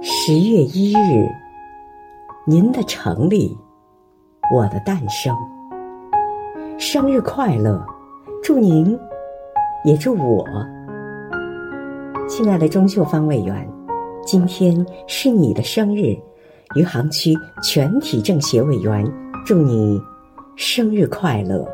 十月一日，您的成立，我的诞生，生日快乐！祝您，也祝我，亲爱的钟秀芳委员，今天是你的生日，余杭区全体政协委员祝你生日快乐。